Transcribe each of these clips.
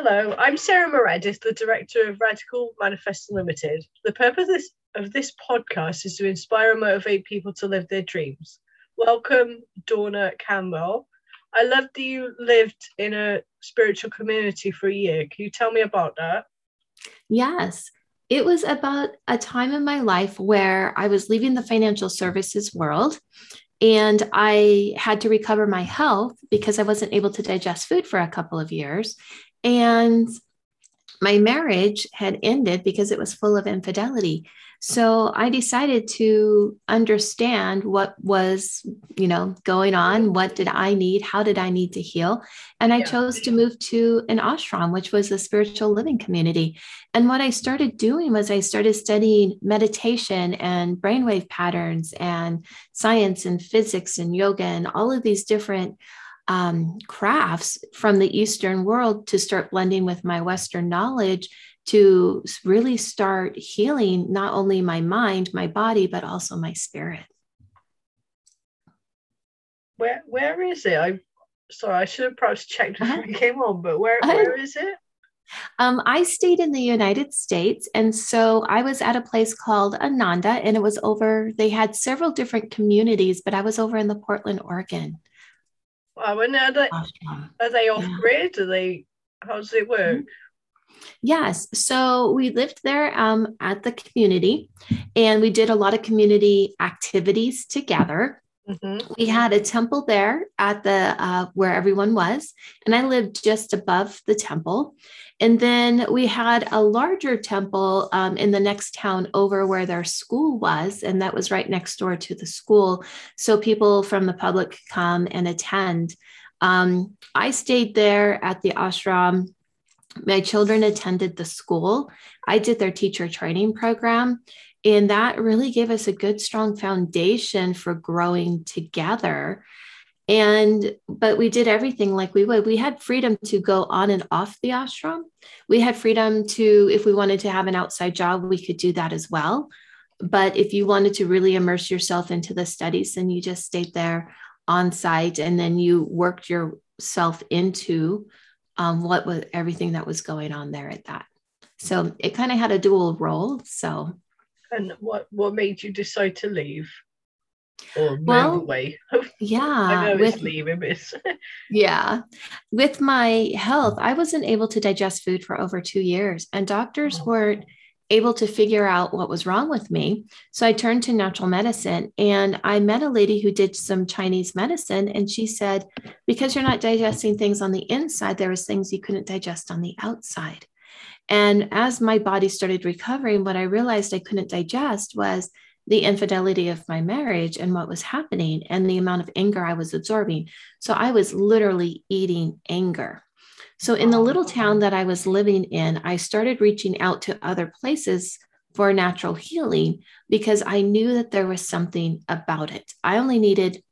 Hello, I'm Sarah Meredith, the director of Radical Manifest Limited. The purpose of this, of this podcast is to inspire and motivate people to live their dreams. Welcome, Dawna Campbell. I love that you lived in a spiritual community for a year. Can you tell me about that? Yes. It was about a time in my life where I was leaving the financial services world and I had to recover my health because I wasn't able to digest food for a couple of years. And my marriage had ended because it was full of infidelity. So I decided to understand what was, you know, going on. What did I need? How did I need to heal? And I yeah. chose to move to an ashram, which was a spiritual living community. And what I started doing was I started studying meditation and brainwave patterns and science and physics and yoga and all of these different um, crafts from the Eastern world to start blending with my Western knowledge to really start healing not only my mind, my body, but also my spirit. Where where is it? I sorry, I should have perhaps checked before uh-huh. came on, but where where is it? Um, I stayed in the United States, and so I was at a place called Ananda, and it was over. They had several different communities, but I was over in the Portland, Oregon. Wow, and are they, are they off grid? Are they? How does it work? Mm-hmm. Yes. So we lived there um, at the community and we did a lot of community activities together. Mm-hmm. We had a temple there at the uh, where everyone was, and I lived just above the temple. And then we had a larger temple um, in the next town over where their school was, and that was right next door to the school. So people from the public come and attend. Um, I stayed there at the ashram my children attended the school. I did their teacher training program. And that really gave us a good, strong foundation for growing together. And, but we did everything like we would. We had freedom to go on and off the ashram. We had freedom to, if we wanted to have an outside job, we could do that as well. But if you wanted to really immerse yourself into the studies, then you just stayed there on site and then you worked yourself into um, what was everything that was going on there at that. So it kind of had a dual role. So, and what what made you decide to leave? Or well, move away? yeah, I know with, it's leaving, miss. yeah, with my health, I wasn't able to digest food for over two years, and doctors oh. weren't able to figure out what was wrong with me. So I turned to natural medicine and I met a lady who did some Chinese medicine. And she said, because you're not digesting things on the inside, there was things you couldn't digest on the outside. And as my body started recovering, what I realized I couldn't digest was the infidelity of my marriage and what was happening and the amount of anger I was absorbing. So I was literally eating anger. So, in the little town that I was living in, I started reaching out to other places for natural healing because I knew that there was something about it. I only needed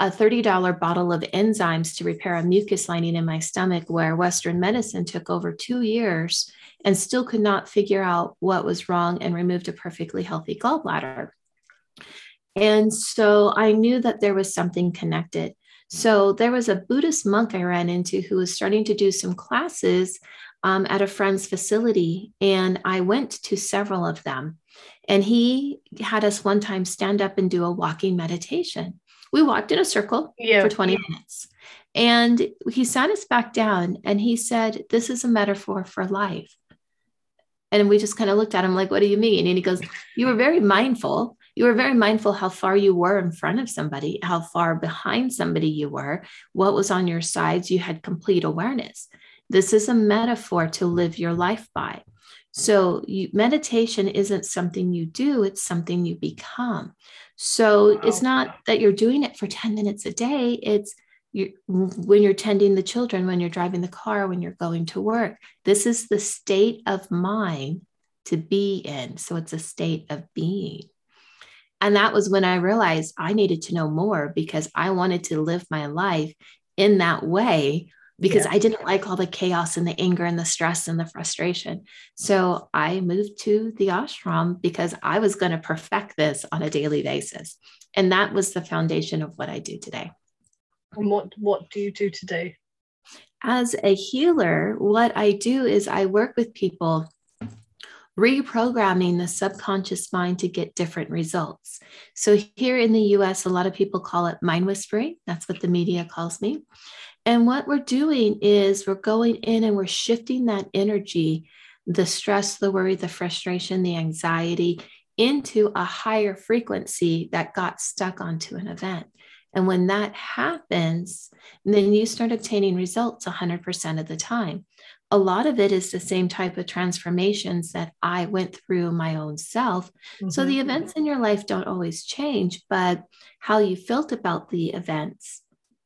a $30 bottle of enzymes to repair a mucus lining in my stomach, where Western medicine took over two years and still could not figure out what was wrong and removed a perfectly healthy gallbladder. And so I knew that there was something connected. So there was a Buddhist monk I ran into who was starting to do some classes um, at a friend's facility, and I went to several of them. And he had us one time stand up and do a walking meditation. We walked in a circle yeah. for 20 minutes. And he sat us back down and he said, This is a metaphor for life. And we just kind of looked at him like, What do you mean? And he goes, You were very mindful you were very mindful how far you were in front of somebody, how far behind somebody you were, what was on your sides. You had complete awareness. This is a metaphor to live your life by. So, you, meditation isn't something you do, it's something you become. So, wow. it's not that you're doing it for 10 minutes a day, it's you, when you're tending the children, when you're driving the car, when you're going to work. This is the state of mind to be in. So, it's a state of being. And that was when I realized I needed to know more because I wanted to live my life in that way because yeah. I didn't like all the chaos and the anger and the stress and the frustration. So I moved to the ashram because I was going to perfect this on a daily basis. And that was the foundation of what I do today. And what what do you do today? As a healer, what I do is I work with people reprogramming the subconscious mind to get different results. So, here in the US, a lot of people call it mind whispering. That's what the media calls me. And what we're doing is we're going in and we're shifting that energy, the stress, the worry, the frustration, the anxiety into a higher frequency that got stuck onto an event. And when that happens, then you start obtaining results 100% of the time. A lot of it is the same type of transformations that I went through my own self. Mm-hmm. So the events in your life don't always change, but how you felt about the events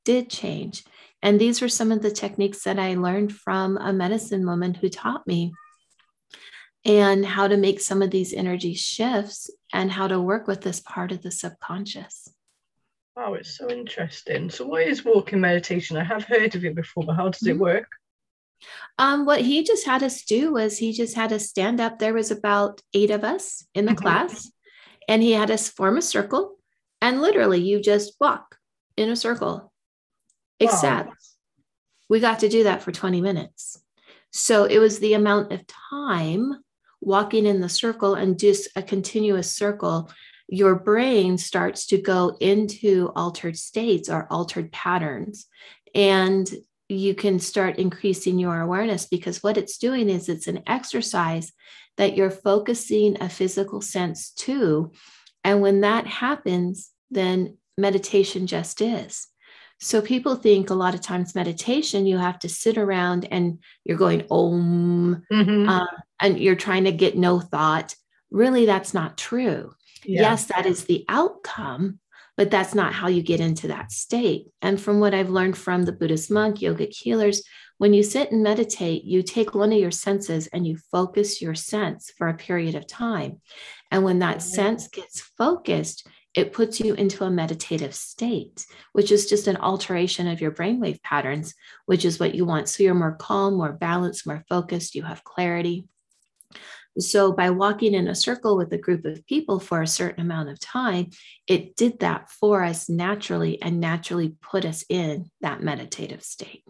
did change. And these were some of the techniques that I learned from a medicine woman who taught me and how to make some of these energy shifts and how to work with this part of the subconscious. Wow, it's so interesting. So, what is walking meditation? I have heard of it before, but how does it mm-hmm. work? Um, what he just had us do was he just had us stand up. There was about eight of us in the mm-hmm. class, and he had us form a circle, and literally you just walk in a circle. Except we got to do that for 20 minutes. So it was the amount of time walking in the circle and just a continuous circle your brain starts to go into altered states or altered patterns. And you can start increasing your awareness because what it's doing is it's an exercise that you're focusing a physical sense to. And when that happens, then meditation just is. So people think a lot of times meditation, you have to sit around and you're going om, mm-hmm. uh, and you're trying to get no thought. Really, that's not true. Yeah. Yes, that is the outcome, but that's not how you get into that state. And from what I've learned from the Buddhist monk, yogic healers, when you sit and meditate, you take one of your senses and you focus your sense for a period of time. And when that sense gets focused, it puts you into a meditative state, which is just an alteration of your brainwave patterns, which is what you want. So you're more calm, more balanced, more focused, you have clarity. So, by walking in a circle with a group of people for a certain amount of time, it did that for us naturally and naturally put us in that meditative state.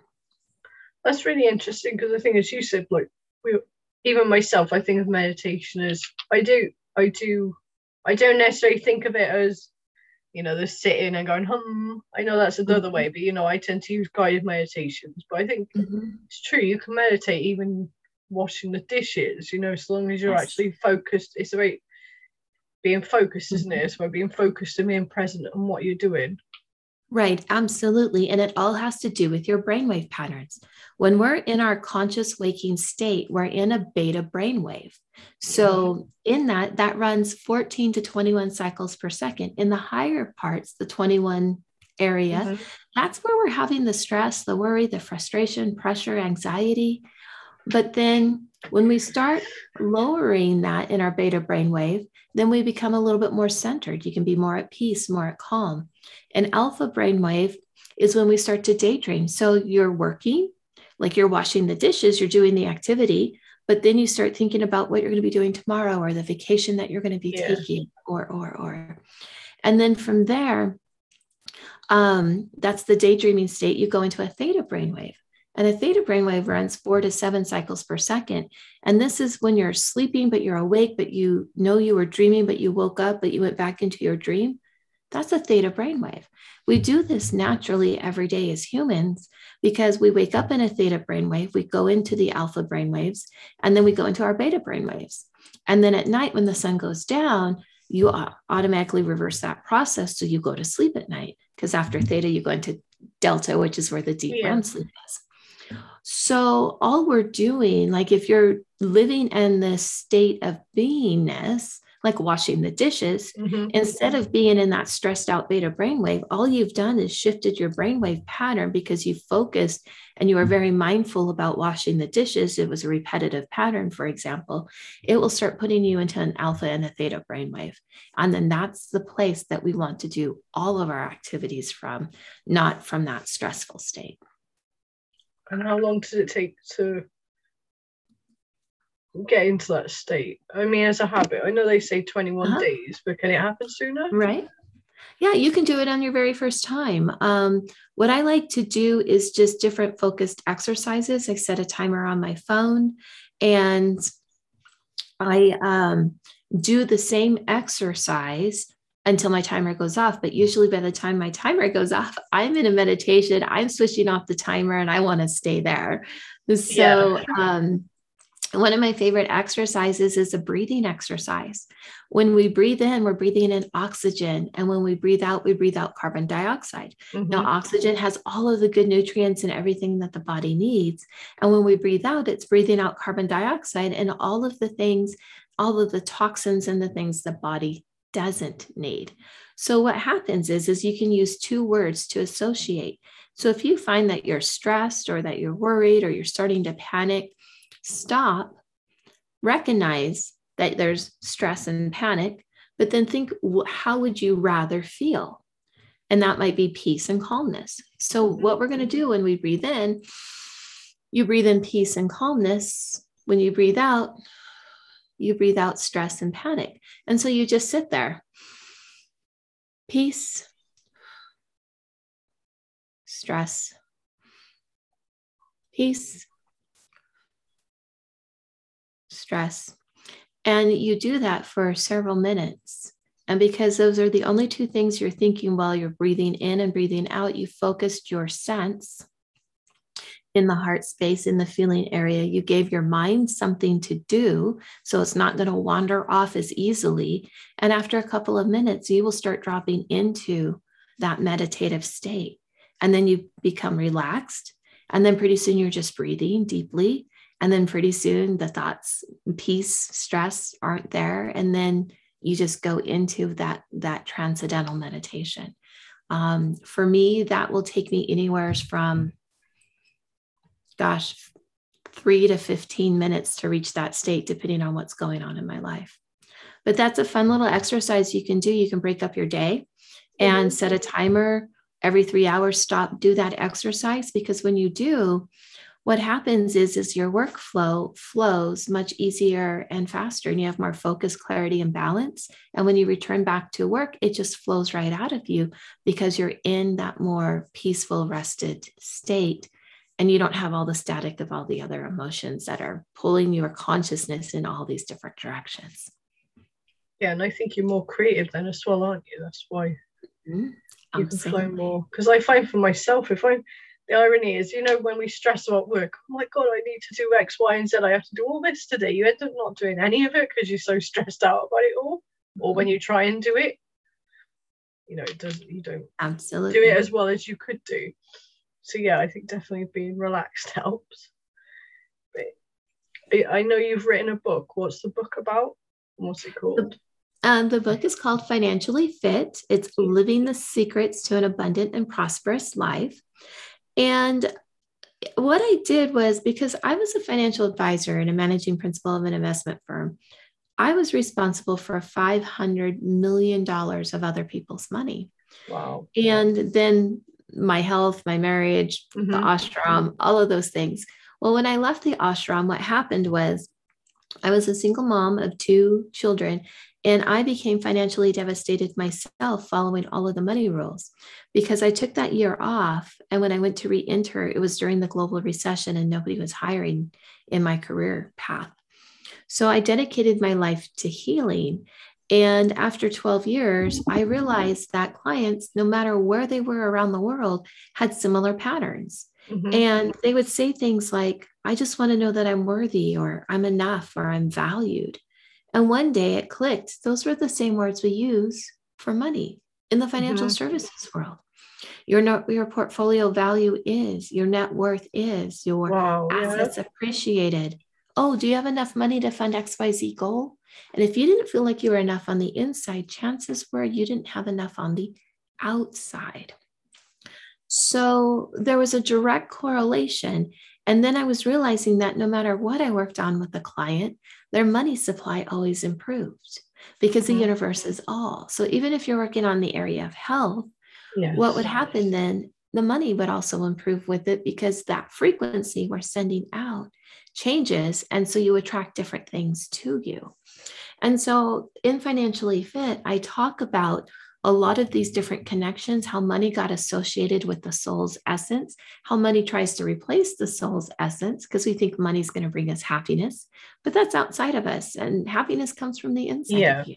That's really interesting because I think, as you said, like we, even myself, I think of meditation as I do, I do, I don't necessarily think of it as, you know, the sitting and going, hum. I know that's another mm-hmm. way, but you know, I tend to use guided meditations. But I think mm-hmm. it's true, you can meditate even washing the dishes, you know, as long as you're yes. actually focused. It's about being focused, isn't it? It's about being focused and being present on what you're doing. Right, absolutely. And it all has to do with your brainwave patterns. When we're in our conscious waking state, we're in a beta brainwave. So, in that, that runs 14 to 21 cycles per second. In the higher parts, the 21 area, mm-hmm. that's where we're having the stress, the worry, the frustration, pressure, anxiety. But then when we start lowering that in our beta brainwave, then we become a little bit more centered. You can be more at peace, more at calm. And alpha brainwave is when we start to daydream. So you're working, like you're washing the dishes, you're doing the activity, but then you start thinking about what you're going to be doing tomorrow or the vacation that you're going to be yeah. taking or or or and then from there um, that's the daydreaming state you go into a theta brainwave and a theta brainwave runs four to seven cycles per second. And this is when you're sleeping, but you're awake, but you know you were dreaming, but you woke up, but you went back into your dream. That's a theta brainwave. We do this naturally every day as humans because we wake up in a theta brainwave, we go into the alpha brainwaves, and then we go into our beta brainwaves. And then at night, when the sun goes down, you automatically reverse that process. So you go to sleep at night because after mm-hmm. theta, you go into delta, which is where the deep yeah. REM sleep is. So, all we're doing, like if you're living in this state of beingness, like washing the dishes, mm-hmm. instead of being in that stressed out beta brainwave, all you've done is shifted your brainwave pattern because you focused and you are very mindful about washing the dishes. It was a repetitive pattern, for example. It will start putting you into an alpha and a theta brainwave. And then that's the place that we want to do all of our activities from, not from that stressful state. And how long does it take to get into that state? I mean, as a habit, I know they say 21 uh-huh. days, but can it happen sooner? Right. Yeah, you can do it on your very first time. Um, what I like to do is just different focused exercises. I set a timer on my phone and I um, do the same exercise until my timer goes off. But usually, by the time my timer goes off, I'm in a meditation, I'm switching off the timer, and I want to stay there. So, yeah. um, one of my favorite exercises is a breathing exercise. When we breathe in, we're breathing in oxygen. And when we breathe out, we breathe out carbon dioxide. Mm-hmm. Now, oxygen has all of the good nutrients and everything that the body needs. And when we breathe out, it's breathing out carbon dioxide and all of the things, all of the toxins and the things the body doesn't need. So what happens is, is you can use two words to associate. So if you find that you're stressed or that you're worried or you're starting to panic, stop, recognize that there's stress and panic, but then think, how would you rather feel? And that might be peace and calmness. So, what we're going to do when we breathe in, you breathe in peace and calmness. When you breathe out, you breathe out stress and panic. And so you just sit there. Peace, stress, peace, stress. And you do that for several minutes. And because those are the only two things you're thinking while you're breathing in and breathing out, you focused your sense in the heart space, in the feeling area. You gave your mind something to do. So it's not going to wander off as easily. And after a couple of minutes, you will start dropping into that meditative state. And then you become relaxed. And then pretty soon you're just breathing deeply and then pretty soon the thoughts peace stress aren't there and then you just go into that that transcendental meditation um, for me that will take me anywhere from gosh three to 15 minutes to reach that state depending on what's going on in my life. But that's a fun little exercise you can do. You can break up your day and mm-hmm. set a timer every three hours stop do that exercise because when you do what happens is is your workflow flows much easier and faster and you have more focus clarity and balance. And when you return back to work it just flows right out of you because you're in that more peaceful rested state and you don't have all the static of all the other emotions that are pulling your consciousness in all these different directions yeah and i think you're more creative then as well aren't you that's why mm-hmm. you can flow more because i find for myself if i the irony is, you know, when we stress about work, oh my God, I need to do X, Y, and Z. I have to do all this today. You end up not doing any of it because you're so stressed out about it all. Or when you try and do it, you know, it doesn't, you don't absolutely do it as well as you could do. So yeah, I think definitely being relaxed helps. But I know you've written a book. What's the book about? What's it called? Um, the book is called Financially Fit. It's Living the Secrets to an Abundant and Prosperous Life. And what I did was because I was a financial advisor and a managing principal of an investment firm, I was responsible for $500 million of other people's money. Wow. And then my health, my marriage, mm-hmm. the ashram, all of those things. Well, when I left the ashram, what happened was I was a single mom of two children, and I became financially devastated myself following all of the money rules because I took that year off. And when I went to re enter, it was during the global recession and nobody was hiring in my career path. So I dedicated my life to healing. And after 12 years, I realized that clients, no matter where they were around the world, had similar patterns. Mm-hmm. And they would say things like, I just want to know that I'm worthy, or I'm enough, or I'm valued. And one day it clicked. Those were the same words we use for money in the financial mm-hmm. services world. Your your portfolio value is, your net worth is, your wow, assets yeah. appreciated. Oh, do you have enough money to fund XYZ goal? And if you didn't feel like you were enough on the inside, chances were you didn't have enough on the outside. So there was a direct correlation. And then I was realizing that no matter what I worked on with the client, their money supply always improved because the mm-hmm. universe is all. So even if you're working on the area of health, yes. what would happen then? The money would also improve with it because that frequency we're sending out changes. And so you attract different things to you. And so in Financially Fit, I talk about a lot of these different connections, how money got associated with the soul's essence, how money tries to replace the soul's essence because we think money's going to bring us happiness, but that's outside of us. And happiness comes from the inside Yeah. of you.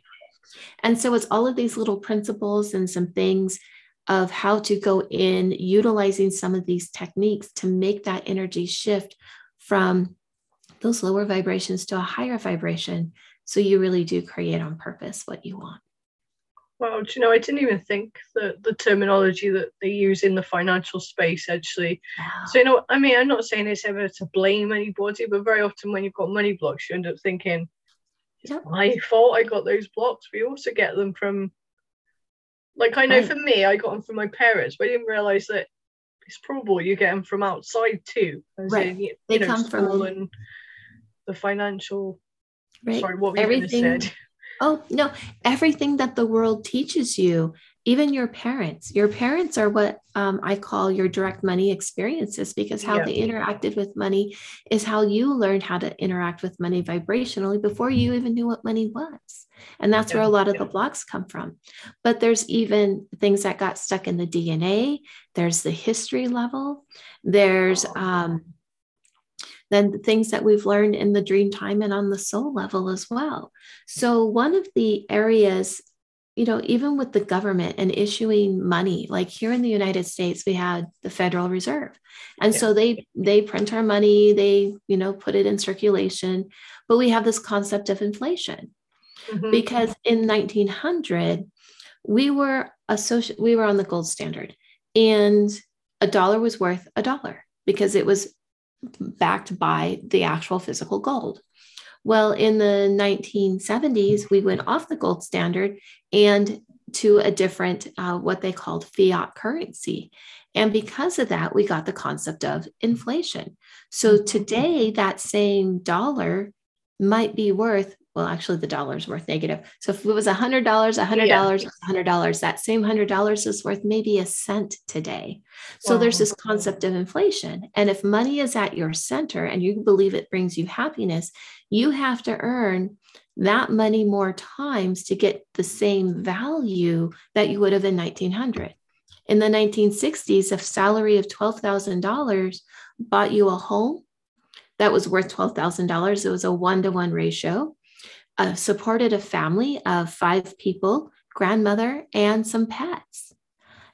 And so it's all of these little principles and some things of how to go in utilizing some of these techniques to make that energy shift from those lower vibrations to a higher vibration. So you really do create on purpose what you want. Well, do you know, I didn't even think that the terminology that they use in the financial space actually. So, you know, I mean, I'm not saying it's ever to blame anybody, but very often when you've got money blocks, you end up thinking, it's Yep. my fault I got those blocks. We also get them from, like, I know Right. for me, I got them from my parents, but I didn't realize that it's probable you get them from outside too. Right. in, you, They you know, come from- and the financial. Right. Sorry, what Everything- to? Oh, no, everything that the world teaches you, even your parents, your parents are what um, I call your direct money experiences because how Yeah. they interacted with money is how you learned how to interact with money vibrationally before you even knew what money was. And that's where a lot of yeah. the blocks come from. But there's even things that got stuck in the DNA, there's the history level, there's, um, then the things that we've learned in the dream time and on the soul level as well. So, one of the areas, you know, even with the government and issuing money, like here in the United States, we had the Federal Reserve. And so they they print our money, they, you know, put it in circulation, but we have this concept of inflation Mhm. because in 1900 we were associate we were on the gold standard and a dollar was worth a dollar because it was backed by the actual physical gold well in the 1970s we went off the gold standard and to a different uh, what they called fiat currency and because of that we got the concept of inflation so Mhm. today that same dollar might be worth well actually the dollar is worth negative. So if it was $100 $100 $100 that same $100 is worth maybe a cent today. So there's this concept of inflation. And if money is at your center and you believe it brings you happiness you have to earn that money more times to get the same value that you would have in 1900 in the 1960s a salary of $12000 bought you a home that was worth $12,000. It was a one to one ratio, uh, supported a family of five people, grandmother, and some pets.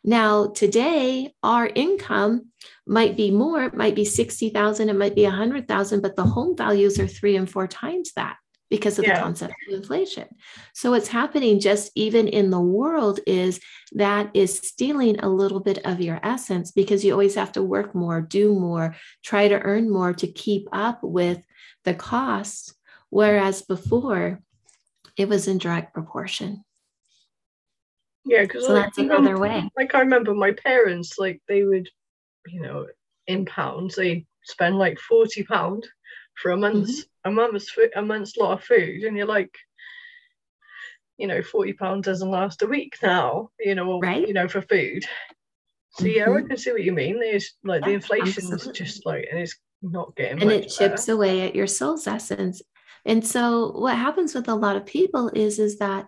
Now, today, our income might be more, it might be 60,000, it might be 100,000, but the home values are three and four times that because of Yeah. the concept of inflation. So, what's happening just even in the world is that is stealing a little bit of your essence because you always have to work more, do more, try to earn more to keep up with the costs. Whereas before, it was in direct proportion. Yeah, because So that's another way. Like I remember my parents, like they would, you know, in pounds, they spend like forty pound for a month's Mm-hmm. a month's a month's lot of food, and you're like, you know, forty pound doesn't last a week now, you know, or, Right. you know, for food. So yeah, I Mhm. can see what you mean. There's like the Yeah, inflation is just like, and it's not getting and it chips better. away at your soul's essence and so what happens with a lot of people is is that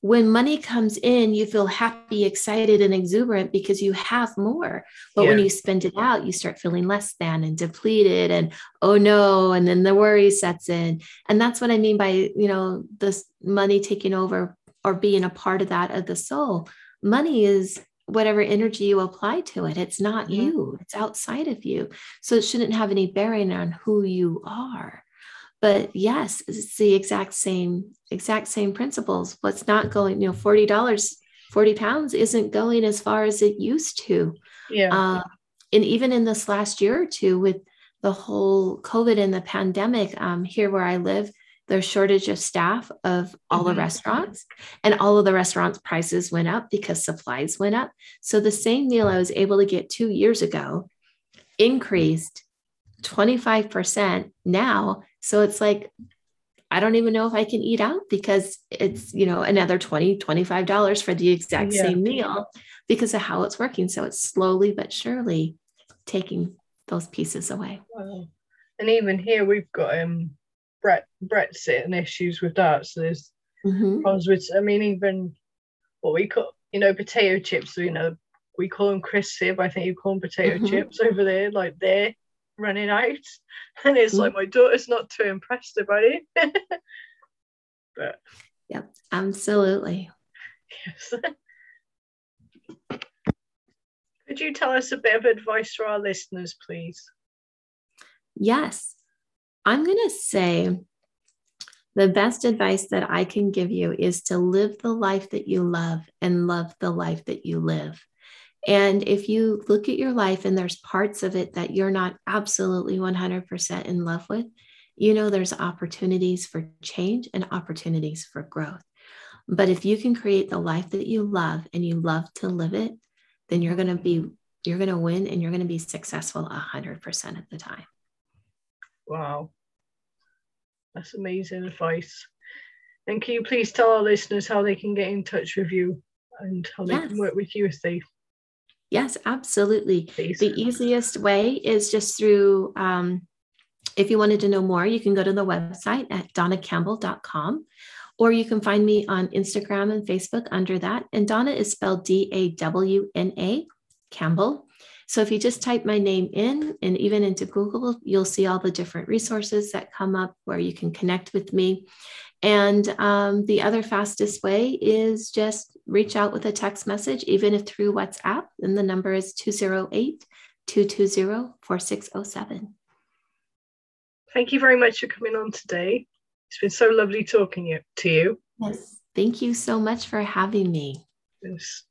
when money comes in you feel happy excited and exuberant because you have more. But when you spend it out you start feeling less than and depleted and oh no and then the worry sets in. And that's what i mean by you know this money taking over or being a part of that of the soul. Money is whatever energy you apply to it. It's not Mhm. you. It's outside of you. So it shouldn't have any bearing on who you are. But yes, it's the exact same, exact same principles. What's not going, you know, $40, 40 pounds isn't going as far as it used to. Yeah, Uh, and even in this last year or two with the whole COVID and the pandemic, um, here where I live, there's shortage of staff of all the Mhm. restaurants and all of the restaurants prices went up because supplies went up. So the same meal I was able to get two years ago increased 25% now. So it's like, I don't even know if I can eat out because it's, you know, another 20, $25 for the exact Yeah. same meal because of how it's working. So it's slowly but surely taking those pieces away. Wow. And even here we've got um Brett Brexit and issues with that. So there's Mhm. problems with I mean even what we call you know, potato chips. You know, we call them crisps here, but I think you call them potato Mhm. chips over there. Like they're running out, and it's Mm. like my daughter's not too impressed about it. but yeah, Absolutely. yes. Could you tell us a bit of advice for our listeners, please? Yes. I'm going to say the best advice that I can give you is to live the life that you love and love the life that you live. And if you look at your life and there's parts of it that you're not absolutely 100% in love with, you know there's opportunities for change and opportunities for growth. But if you can create the life that you love and you love to live it, then you're going to be you're going to win and you're going to be successful 100% of the time. Wow. That's amazing advice. And can you please tell our listeners how they can get in touch with you and how they Yes. can work with you if they Yes, absolutely. please? The easiest way is just through, um, if you wanted to know more, you can go to the website at dawnacampbell.com or you can find me on Instagram and Facebook under that. And Dawna is spelled D A W N A, Campbell. So if you just type my name in and even into Google, you'll see all the different resources that come up where you can connect with me. And um, the other fastest way is just reach out with a text message, even if through WhatsApp. And the number is 208 220 4607. Thank you very much for coming on today. It's been so lovely talking to you. Yes. Thank you so much for having me. Yes.